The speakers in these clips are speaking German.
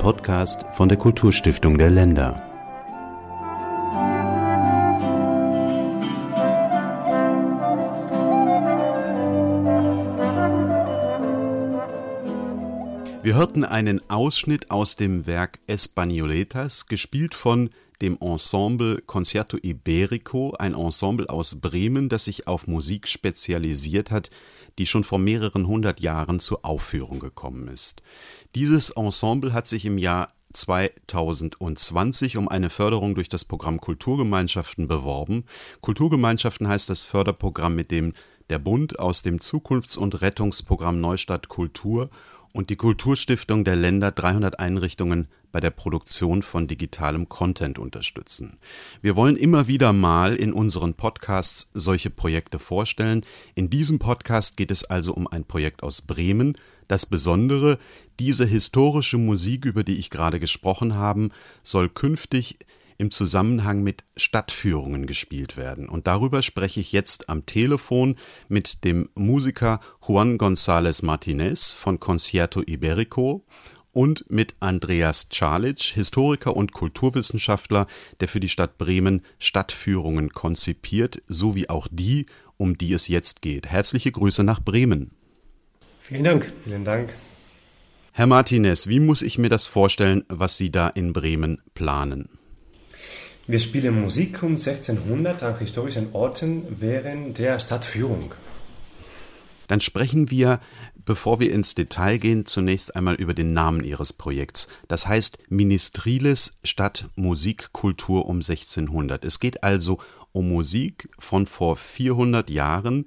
Podcast von der Kulturstiftung der Länder. Wir hörten einen Ausschnitt aus dem Werk Españoletas, gespielt von dem Ensemble Concerto Iberico, ein Ensemble aus Bremen, das sich auf Musik spezialisiert hat, die schon vor mehreren hundert Jahren zur Aufführung gekommen ist. Dieses Ensemble hat sich im Jahr 2020 um eine Förderung durch das Programm Kulturgemeinschaften beworben. Kulturgemeinschaften heißt das Förderprogramm, mit dem der Bund aus dem Zukunfts- und Rettungsprogramm Neustadt Kultur und die Kulturstiftung der Länder 300 Einrichtungen bei der Produktion von digitalem Content unterstützen. Wir wollen immer wieder mal in unseren Podcasts solche Projekte vorstellen. In diesem Podcast geht es also um ein Projekt aus Bremen. Das Besondere, diese historische Musik, über die ich gerade gesprochen habe, soll künftig im Zusammenhang mit Stadtführungen gespielt werden. Und darüber spreche ich jetzt am Telefon mit dem Musiker Juan González Martinez von Concierto Iberico und mit Andreas Czalic, Historiker und Kulturwissenschaftler, der für die Stadt Bremen Stadtführungen konzipiert, sowie auch die, um die es jetzt geht. Herzliche Grüße nach Bremen. Vielen Dank. Vielen Dank. Herr Martinez, wie muss ich mir das vorstellen, was Sie da in Bremen planen? Wir spielen Musik um 1600 an historischen Orten während der Stadtführung. Dann sprechen wir, bevor wir ins Detail gehen, zunächst einmal über den Namen Ihres Projekts. Das heißt Ministriles Stadt Musik Kultur um 1600. Es geht also um Musik von vor 400 Jahren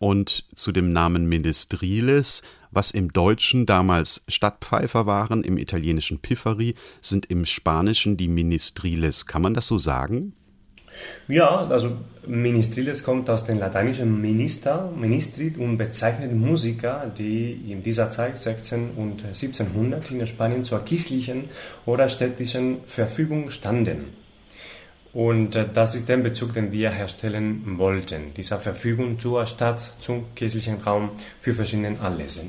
und zu dem Namen Ministriles was im Deutschen damals Stadtpfeifer waren, im italienischen Pifferi, sind im Spanischen die Ministriles. Kann man das so sagen? Ja, also Ministriles kommt aus dem lateinischen Minister, Ministri und bezeichnet Musiker, die in dieser Zeit 16 und 1700 in Spanien zur kirchlichen oder städtischen Verfügung standen. Und äh, das ist der Bezug, den wir herstellen wollten, dieser Verfügung zur Stadt, zum kirchlichen Raum für verschiedene Anlässe.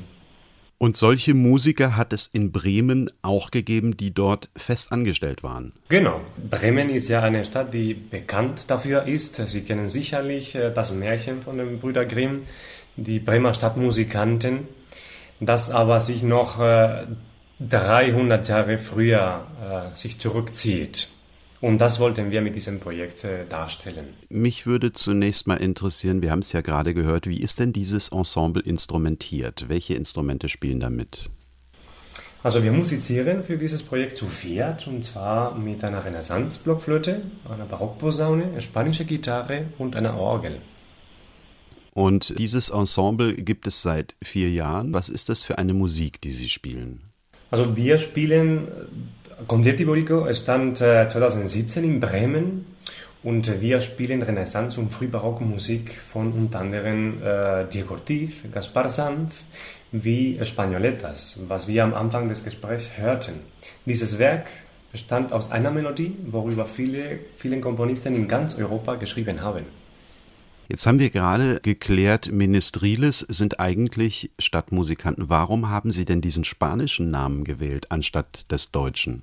Und solche Musiker hat es in Bremen auch gegeben, die dort fest angestellt waren. Genau. Bremen ist ja eine Stadt, die bekannt dafür ist. Sie kennen sicherlich äh, das Märchen von den Brüder Grimm, die Bremer Stadtmusikanten, das aber sich noch 300 äh, Jahre früher äh, sich zurückzieht. Und das wollten wir mit diesem Projekt äh, darstellen. Mich würde zunächst mal interessieren, wir haben es ja gerade gehört, wie ist denn dieses Ensemble instrumentiert? Welche Instrumente spielen da mit? Also wir musizieren für dieses Projekt zu viert und zwar mit einer Renaissance-Blockflöte, einer Barockposaune, einer spanischen Gitarre und einer Orgel. Und dieses Ensemble gibt es seit vier Jahren. Was ist das für eine Musik, die Sie spielen? Also wir spielen Concerti Borico stand 2017 in Bremen und wir spielen Renaissance- und Frühbarockmusik von unter anderem äh, Diego Ortiz, Gaspar Sanz wie Españoletas, was wir am Anfang des Gesprächs hörten. Dieses Werk bestand aus einer Melodie, worüber viele, viele Komponisten in ganz Europa geschrieben haben. Jetzt haben wir gerade geklärt, Ministriles sind eigentlich Stadtmusikanten. Warum haben Sie denn diesen spanischen Namen gewählt anstatt des deutschen?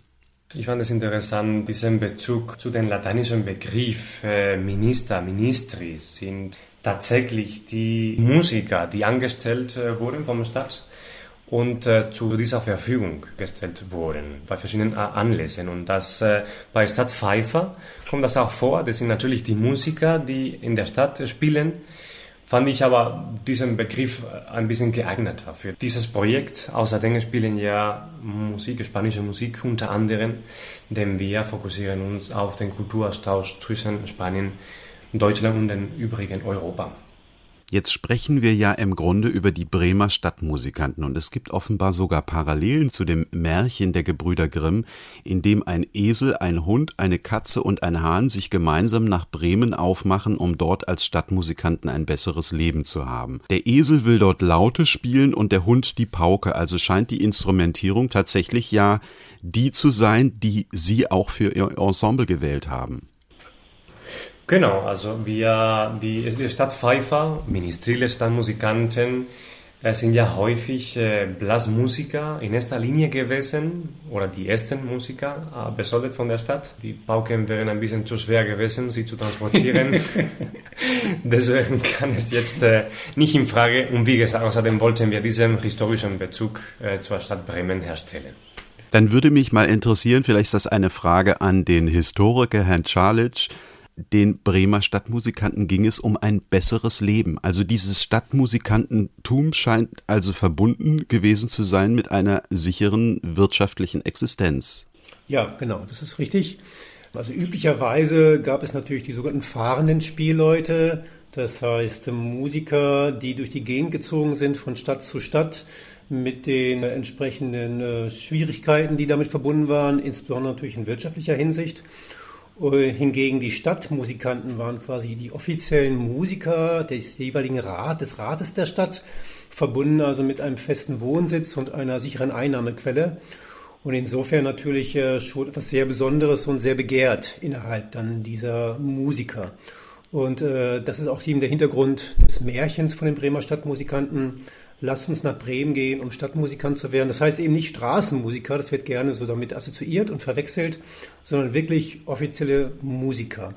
Ich fand es interessant, diesen Bezug zu dem lateinischen Begriff äh, Minister, Ministri sind tatsächlich die Musiker, die angestellt äh, wurden vom Staat und äh, zu dieser Verfügung gestellt wurden bei verschiedenen Anlässen. Und das äh, bei Stadt Pfeiffer kommt das auch vor. Das sind natürlich die Musiker, die in der Stadt spielen. Fand ich aber diesen Begriff ein bisschen geeigneter für dieses Projekt. Außerdem spielen ja Musik, spanische Musik unter anderem, denn wir fokussieren uns auf den Kulturaustausch zwischen Spanien, Deutschland und dem übrigen Europa. Jetzt sprechen wir ja im Grunde über die Bremer Stadtmusikanten und es gibt offenbar sogar Parallelen zu dem Märchen der Gebrüder Grimm, in dem ein Esel, ein Hund, eine Katze und ein Hahn sich gemeinsam nach Bremen aufmachen, um dort als Stadtmusikanten ein besseres Leben zu haben. Der Esel will dort Laute spielen und der Hund die Pauke, also scheint die Instrumentierung tatsächlich ja die zu sein, die Sie auch für Ihr Ensemble gewählt haben. Genau, also wir, die, die Stadt Pfeiffer, Ministrile Stadtmusikanten, Es sind ja häufig äh, Blasmusiker in erster Linie gewesen oder die ersten Musiker äh, besoldet von der Stadt. Die Pauken wären ein bisschen zu schwer gewesen, sie zu transportieren. Deswegen kann es jetzt äh, nicht in Frage. Und wie gesagt, außerdem wollten wir diesen historischen Bezug äh, zur Stadt Bremen herstellen. Dann würde mich mal interessieren, vielleicht ist das eine Frage an den Historiker Herrn Czarlic. Den Bremer Stadtmusikanten ging es um ein besseres Leben. Also dieses Stadtmusikantentum scheint also verbunden gewesen zu sein mit einer sicheren wirtschaftlichen Existenz. Ja, genau, das ist richtig. Also üblicherweise gab es natürlich die sogenannten fahrenden Spielleute, das heißt Musiker, die durch die Gegend gezogen sind von Stadt zu Stadt mit den entsprechenden äh, Schwierigkeiten, die damit verbunden waren, insbesondere natürlich in wirtschaftlicher Hinsicht. Äh, hingegen die Stadtmusikanten waren quasi die offiziellen Musiker des jeweiligen Rat, des Rates der Stadt, verbunden also mit einem festen Wohnsitz und einer sicheren Einnahmequelle. Und insofern natürlich äh, schon etwas sehr Besonderes und sehr begehrt innerhalb dann dieser Musiker. Und äh, das ist auch eben der Hintergrund des Märchens von den Bremer Stadtmusikanten, lass uns nach Bremen gehen, um Stadtmusikant zu werden. Das heißt eben nicht Straßenmusiker, das wird gerne so damit assoziiert und verwechselt, sondern wirklich offizielle Musiker.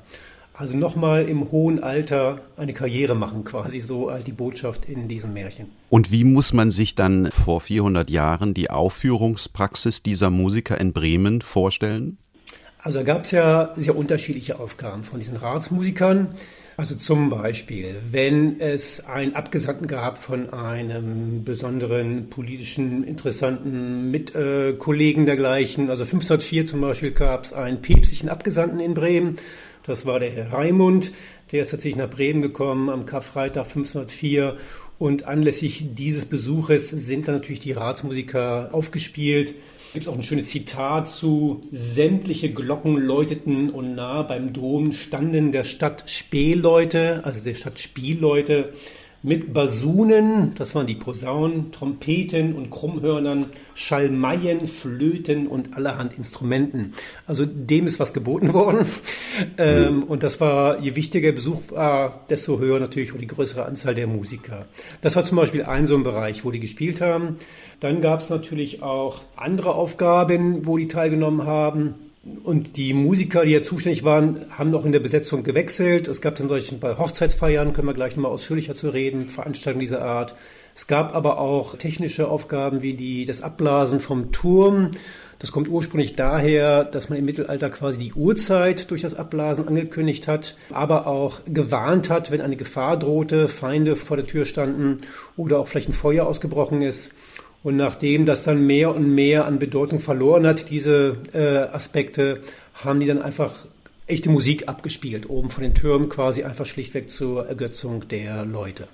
Also nochmal im hohen Alter eine Karriere machen, quasi so die Botschaft in diesem Märchen. Und wie muss man sich dann vor 400 Jahren die Aufführungspraxis dieser Musiker in Bremen vorstellen? Also da gab es ja sehr unterschiedliche Aufgaben von diesen Ratsmusikern. Also zum Beispiel, wenn es einen Abgesandten gab von einem besonderen politischen, interessanten Mitkollegen dergleichen, also 1504 zum Beispiel gab es einen päpstlichen Abgesandten in Bremen, das war der Herr Raimund, der ist tatsächlich nach Bremen gekommen am Karfreitag 1504 und anlässlich dieses Besuches sind dann natürlich die Ratsmusiker aufgespielt gibt es auch ein schönes Zitat zu, sämtliche Glocken läuteten und nah beim Dom standen der Stadt Spähleute, also der Stadt Spielleute, mit Basunen, das waren die Posaunen, Trompeten und Krummhörnern, Schalmeien, Flöten und allerhand Instrumenten. Also dem ist was geboten worden. Ähm, und das war, je wichtiger Besuch war, desto höher natürlich auch die größere Anzahl der Musiker. Das war zum Beispiel ein so ein Bereich, wo die gespielt haben. Dann gab es natürlich auch andere Aufgaben, wo die teilgenommen haben. Und die Musiker, die ja zuständig waren, haben auch in der Besetzung gewechselt. Es gab dann solche bei Hochzeitsfeiern, können wir gleich nochmal ausführlicher zu reden, Veranstaltungen dieser Art. Es gab aber auch technische Aufgaben wie die, das Abblasen vom Turm. Das kommt ursprünglich daher, dass man im Mittelalter quasi die Uhrzeit durch das Abblasen angekündigt hat, aber auch gewarnt hat, wenn eine Gefahr drohte, Feinde vor der Tür standen oder auch vielleicht ein Feuer ausgebrochen ist. Und nachdem das dann mehr und mehr an Bedeutung verloren hat, diese äh, Aspekte, haben die dann einfach echte Musik abgespielt, oben von den Türmen quasi einfach schlichtweg zur Ergötzung der Leute.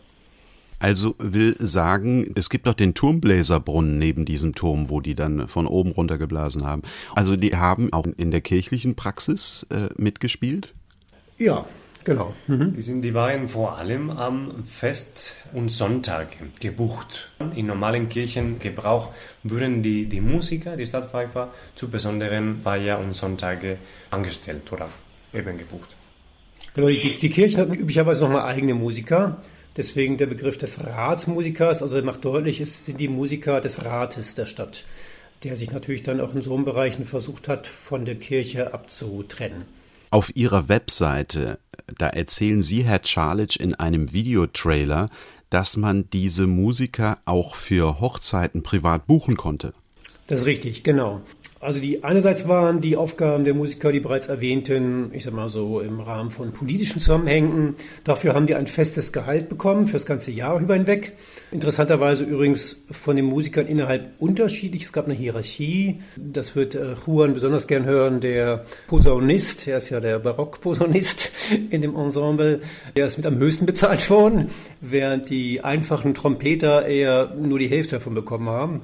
Also will sagen, es gibt doch den Turmbläserbrunnen neben diesem Turm, wo die dann von oben runtergeblasen haben. Also die haben auch in der kirchlichen Praxis äh, mitgespielt? Ja, Genau. Mhm. Die, sind, die waren vor allem am Fest und Sonntag gebucht. In normalen Kirchengebrauch würden die, die Musiker, die Stadtpfeifer, zu besonderen Feier und Sonntage angestellt oder eben gebucht. Genau, die, die Kirchen hatten üblicherweise nochmal eigene Musiker. Deswegen der Begriff des Ratsmusikers, also macht deutlich, es sind die Musiker des Rates der Stadt, der sich natürlich dann auch in so Bereichen versucht hat, von der Kirche abzutrennen. Auf Ihrer Webseite, da erzählen Sie, Herr Czarlic, in einem Videotrailer, dass man diese Musiker auch für Hochzeiten privat buchen konnte. Das ist richtig, genau. Also die einerseits waren die Aufgaben der Musiker, die bereits erwähnten, ich sag mal so im Rahmen von politischen Zusammenhängen. Dafür haben die ein festes Gehalt bekommen für das ganze Jahr über hinweg. Interessanterweise übrigens von den Musikern innerhalb unterschiedlich. Es gab eine Hierarchie. Das wird äh, Juan besonders gern hören. Der Posaunist, er ist ja der Barockposaunist in dem Ensemble, der ist mit am höchsten bezahlt worden, während die einfachen Trompeter eher nur die Hälfte davon bekommen haben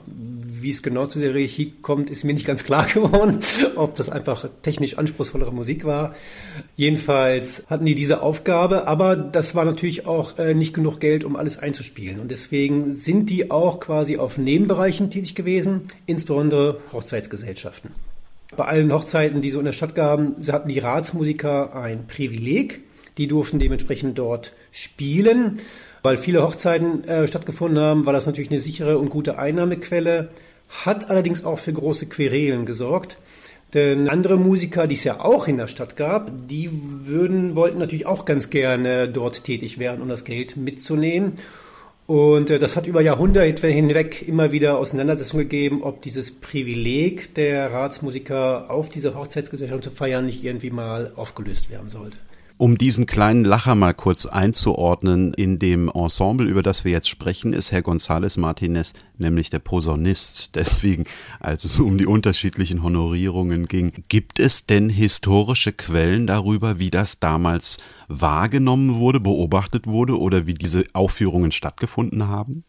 wie es genau zu der Hierarchie kommt, ist mir nicht ganz klar geworden, ob das einfach technisch anspruchsvollere Musik war. Jedenfalls hatten die diese Aufgabe, aber das war natürlich auch äh, nicht genug Geld, um alles einzuspielen. Und deswegen sind die auch quasi auf Nebenbereichen tätig gewesen, insbesondere Hochzeitsgesellschaften. Bei allen Hochzeiten, die so in der Stadt gaben, hatten die Ratsmusiker ein Privileg. Die durften dementsprechend dort spielen. Weil viele Hochzeiten äh, stattgefunden haben, war das natürlich eine sichere und gute Einnahmequelle, hat allerdings auch für große Querelen gesorgt. Denn andere Musiker, die es ja auch in der Stadt gab, die würden, wollten natürlich auch ganz gerne dort tätig werden, um das Geld mitzunehmen. Und äh, das hat über Jahrhunderte hinweg immer wieder Auseinandersetzungen gegeben, ob dieses Privileg der Ratsmusiker auf diese Hochzeitsgesellschaft zu feiern nicht irgendwie mal aufgelöst werden sollte. Um diesen kleinen Lacher mal kurz einzuordnen, in dem Ensemble, über das wir jetzt sprechen, ist Herr González Martinez nämlich der Posaunist. Deswegen, als es um die unterschiedlichen Honorierungen ging, gibt es denn historische Quellen darüber, wie das damals wahrgenommen wurde, beobachtet wurde oder wie diese Aufführungen stattgefunden haben?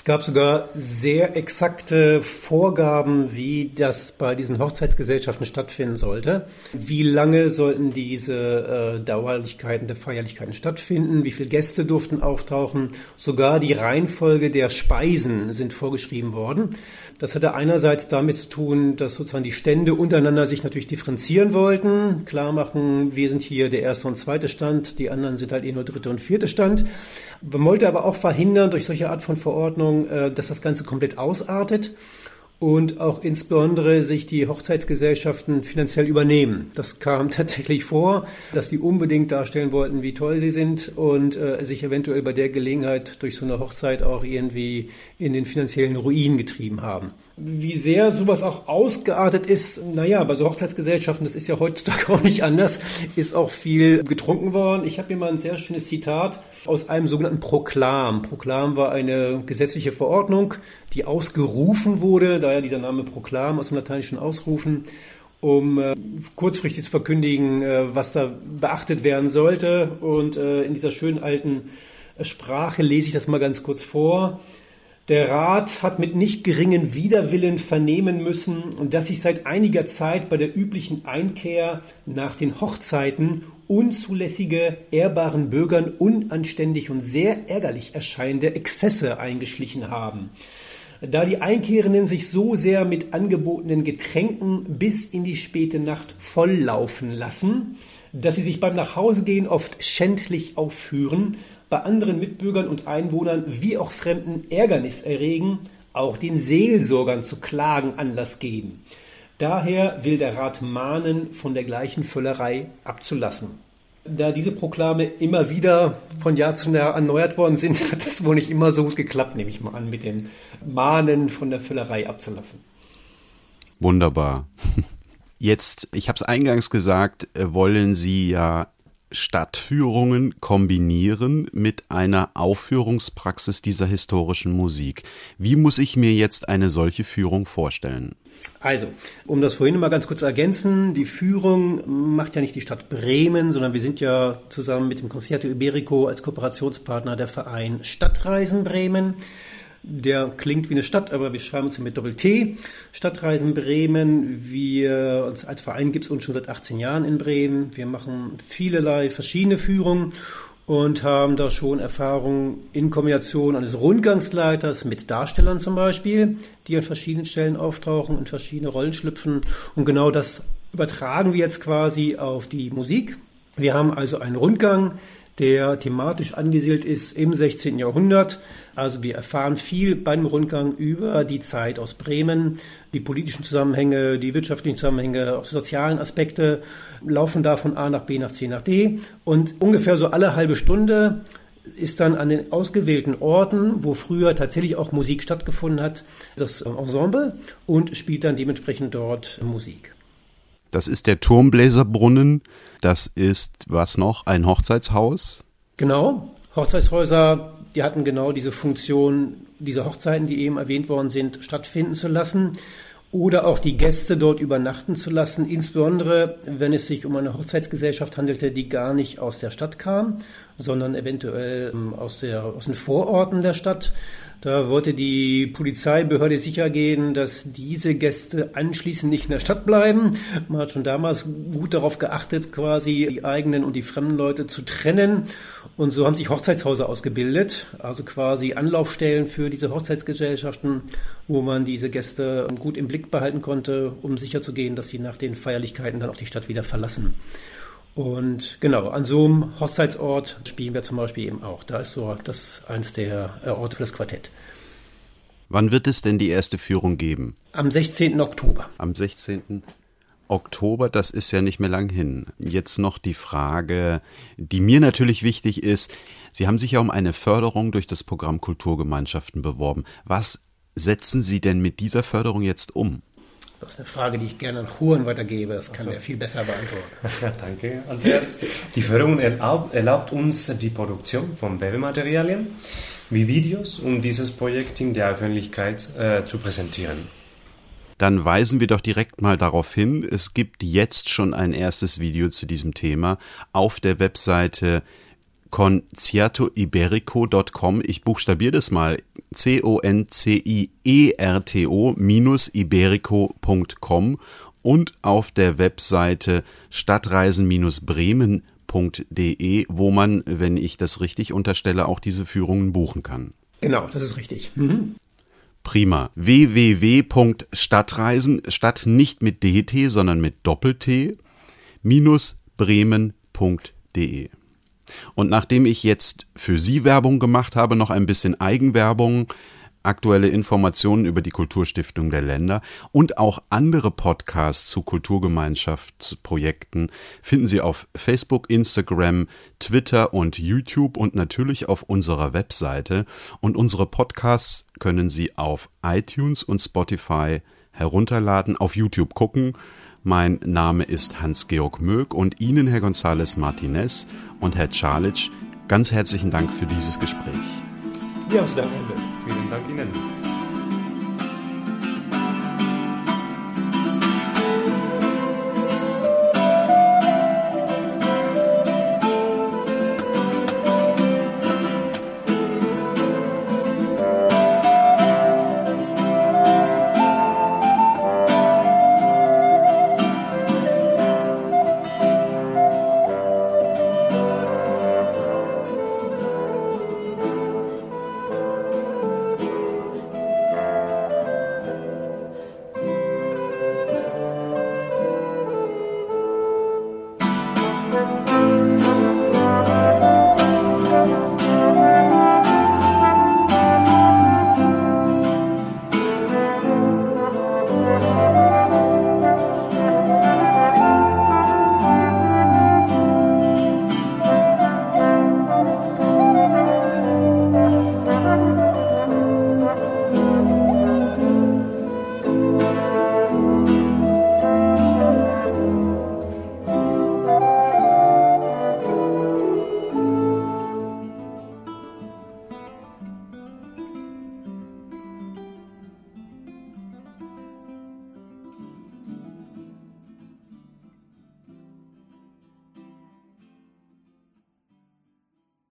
Es gab sogar sehr exakte Vorgaben, wie das bei diesen Hochzeitsgesellschaften stattfinden sollte. Wie lange sollten diese äh, Dauerlichkeiten der Feierlichkeiten stattfinden? Wie viele Gäste durften auftauchen? Sogar die Reihenfolge der Speisen sind vorgeschrieben worden. Das hatte einerseits damit zu tun, dass sozusagen die Stände untereinander sich natürlich differenzieren wollten, klar machen, wir sind hier der erste und zweite Stand, die anderen sind halt eh nur dritte und vierte Stand. Man wollte aber auch verhindern durch solche Art von Verordnung, äh, dass das Ganze komplett ausartet und auch insbesondere sich die Hochzeitsgesellschaften finanziell übernehmen. Das kam tatsächlich vor, dass die unbedingt darstellen wollten, wie toll sie sind und äh, sich eventuell bei der Gelegenheit durch so eine Hochzeit auch irgendwie in den finanziellen Ruin getrieben haben. Wie sehr sowas auch ausgeartet ist, naja, bei so Hochzeitsgesellschaften, das ist ja heutzutage auch nicht anders, ist auch viel getrunken worden. Ich habe hier mal ein sehr schönes Zitat aus einem sogenannten Proklam. Proklam war eine gesetzliche Verordnung, die ausgerufen wurde, daher dieser Name Proklam aus dem Lateinischen ausrufen, um äh, kurzfristig zu verkündigen, äh, was da beachtet werden sollte. Und äh, in dieser schönen alten Sprache lese ich das mal ganz kurz vor. Der Rat hat mit nicht geringen Widerwillen vernehmen müssen, dass sich seit einiger Zeit bei der üblichen Einkehr nach den Hochzeiten unzulässige, ehrbaren Bürgern unanständig und sehr ärgerlich erscheinende Exzesse eingeschlichen haben. Da die Einkehrenden sich so sehr mit angebotenen Getränken bis in die späte Nacht volllaufen lassen, dass sie sich beim Nachhausegehen oft schändlich aufführen, bei anderen Mitbürgern und Einwohnern wie auch Fremden Ärgernis erregen, auch den Seelsorgern zu Klagen Anlass geben. Daher will der Rat mahnen, von der gleichen Völlerei abzulassen. Da diese Proklame immer wieder von Jahr zu Jahr erneuert worden sind, hat das wohl nicht immer so gut geklappt, nehme ich mal an, mit dem Mahnen von der Völlerei abzulassen. Wunderbar. Jetzt, ich habe es eingangs gesagt, äh, wollen Sie ja Stadtführungen kombinieren mit einer Aufführungspraxis dieser historischen Musik. Wie muss ich mir jetzt eine solche Führung vorstellen? Also, um das vorhin mal ganz kurz zu ergänzen, die Führung macht ja nicht die Stadt Bremen, sondern wir sind ja zusammen mit dem Concerto Iberico als Kooperationspartner der Verein Stadtreisen Bremen. Der klingt wie eine Stadt, aber wir schreiben uns mit Doppel-T. Stadtreisen Bremen. Wir uns als Verein gibt es uns schon seit 18 Jahren in Bremen. Wir machen vielerlei verschiedene Führungen und haben da schon Erfahrung in Kombination eines Rundgangsleiters mit Darstellern zum Beispiel, die an verschiedenen Stellen auftauchen und verschiedene Rollen schlüpfen. Und genau das übertragen wir jetzt quasi auf die Musik. Wir haben also einen Rundgang, der thematisch angesiedelt ist im 16. Jahrhundert. Also wir erfahren viel beim Rundgang über die Zeit aus Bremen, die politischen Zusammenhänge, die wirtschaftlichen Zusammenhänge, auch sozialen Aspekte, laufen da von A nach B nach C nach D. Und ungefähr so alle halbe Stunde ist dann an den ausgewählten Orten, wo früher tatsächlich auch Musik stattgefunden hat, das Ensemble und spielt dann dementsprechend dort Musik. Das ist der Turmbläserbrunnen. Das ist was noch? Ein Hochzeitshaus? Genau. Hochzeitshäuser, die hatten genau diese Funktion, diese Hochzeiten, die eben erwähnt worden sind, stattfinden zu lassen oder auch die Gäste dort übernachten zu lassen, insbesondere wenn es sich um eine Hochzeitsgesellschaft handelte, die gar nicht aus der Stadt kam, sondern eventuell ähm, aus, der, aus den Vororten der Stadt. Da wollte die Polizeibehörde sicher gehen, dass diese Gäste anschließend nicht in der Stadt bleiben. Man hat schon damals gut darauf geachtet, quasi die eigenen und die fremden Leute zu trennen. Und so haben sich Hochzeitshäuser ausgebildet, also quasi Anlaufstellen für diese Hochzeitsgesellschaften, wo man diese Gäste gut im Blick behalten konnte, um sicherzugehen, dass sie nach den Feierlichkeiten dann auch die Stadt wieder verlassen. Und genau, an so einem Hochzeitsort spielen wir zum Beispiel eben auch. Da ist so das eins der äh, Orte für das Quartett. Wann wird es denn die erste Führung geben? Am 16. Oktober. Am 16. Oktober, das ist ja nicht mehr lang hin. Jetzt noch die Frage, die mir natürlich wichtig ist. Sie haben sich ja um eine Förderung durch das Programm Kulturgemeinschaften beworben. Was setzen Sie denn mit dieser Förderung jetzt um? Das ist eine Frage, die ich gerne an Juan weitergebe. Das kann er viel besser beantworten. Danke, Andreas. Die Förderung erlaubt, erlaubt uns die Produktion von Werbematerialien wie Videos, um dieses Projekt in der Öffentlichkeit äh, zu präsentieren. Dann weisen wir doch direkt mal darauf hin, es gibt jetzt schon ein erstes Video zu diesem Thema auf der Webseite conciertoiberico.com. Ich buchstabiere das mal. C-O-N-C-I-E-R-T-O minus iberico.com und auf der Webseite stadtreisen-bremen.de, wo man, wenn ich das richtig unterstelle, auch diese Führungen buchen kann. Genau, das ist richtig. Mhm. Prima. www.stadtreisen, Stadt nicht mit DT, sondern mit Doppel-T, minus bremen.de. Und nachdem ich jetzt für Sie Werbung gemacht habe, noch ein bisschen Eigenwerbung, aktuelle Informationen über die Kulturstiftung der Länder und auch andere Podcasts zu Kulturgemeinschaftsprojekten finden Sie auf Facebook, Instagram, Twitter und YouTube und natürlich auf unserer Webseite. Und unsere Podcasts können Sie auf iTunes und Spotify herunterladen, auf YouTube gucken mein Name ist Hans-Georg Möck und Ihnen, Herr González Martinez und Herr Czalic, ganz herzlichen Dank für dieses Gespräch. Ja, Vielen Dank Ihnen.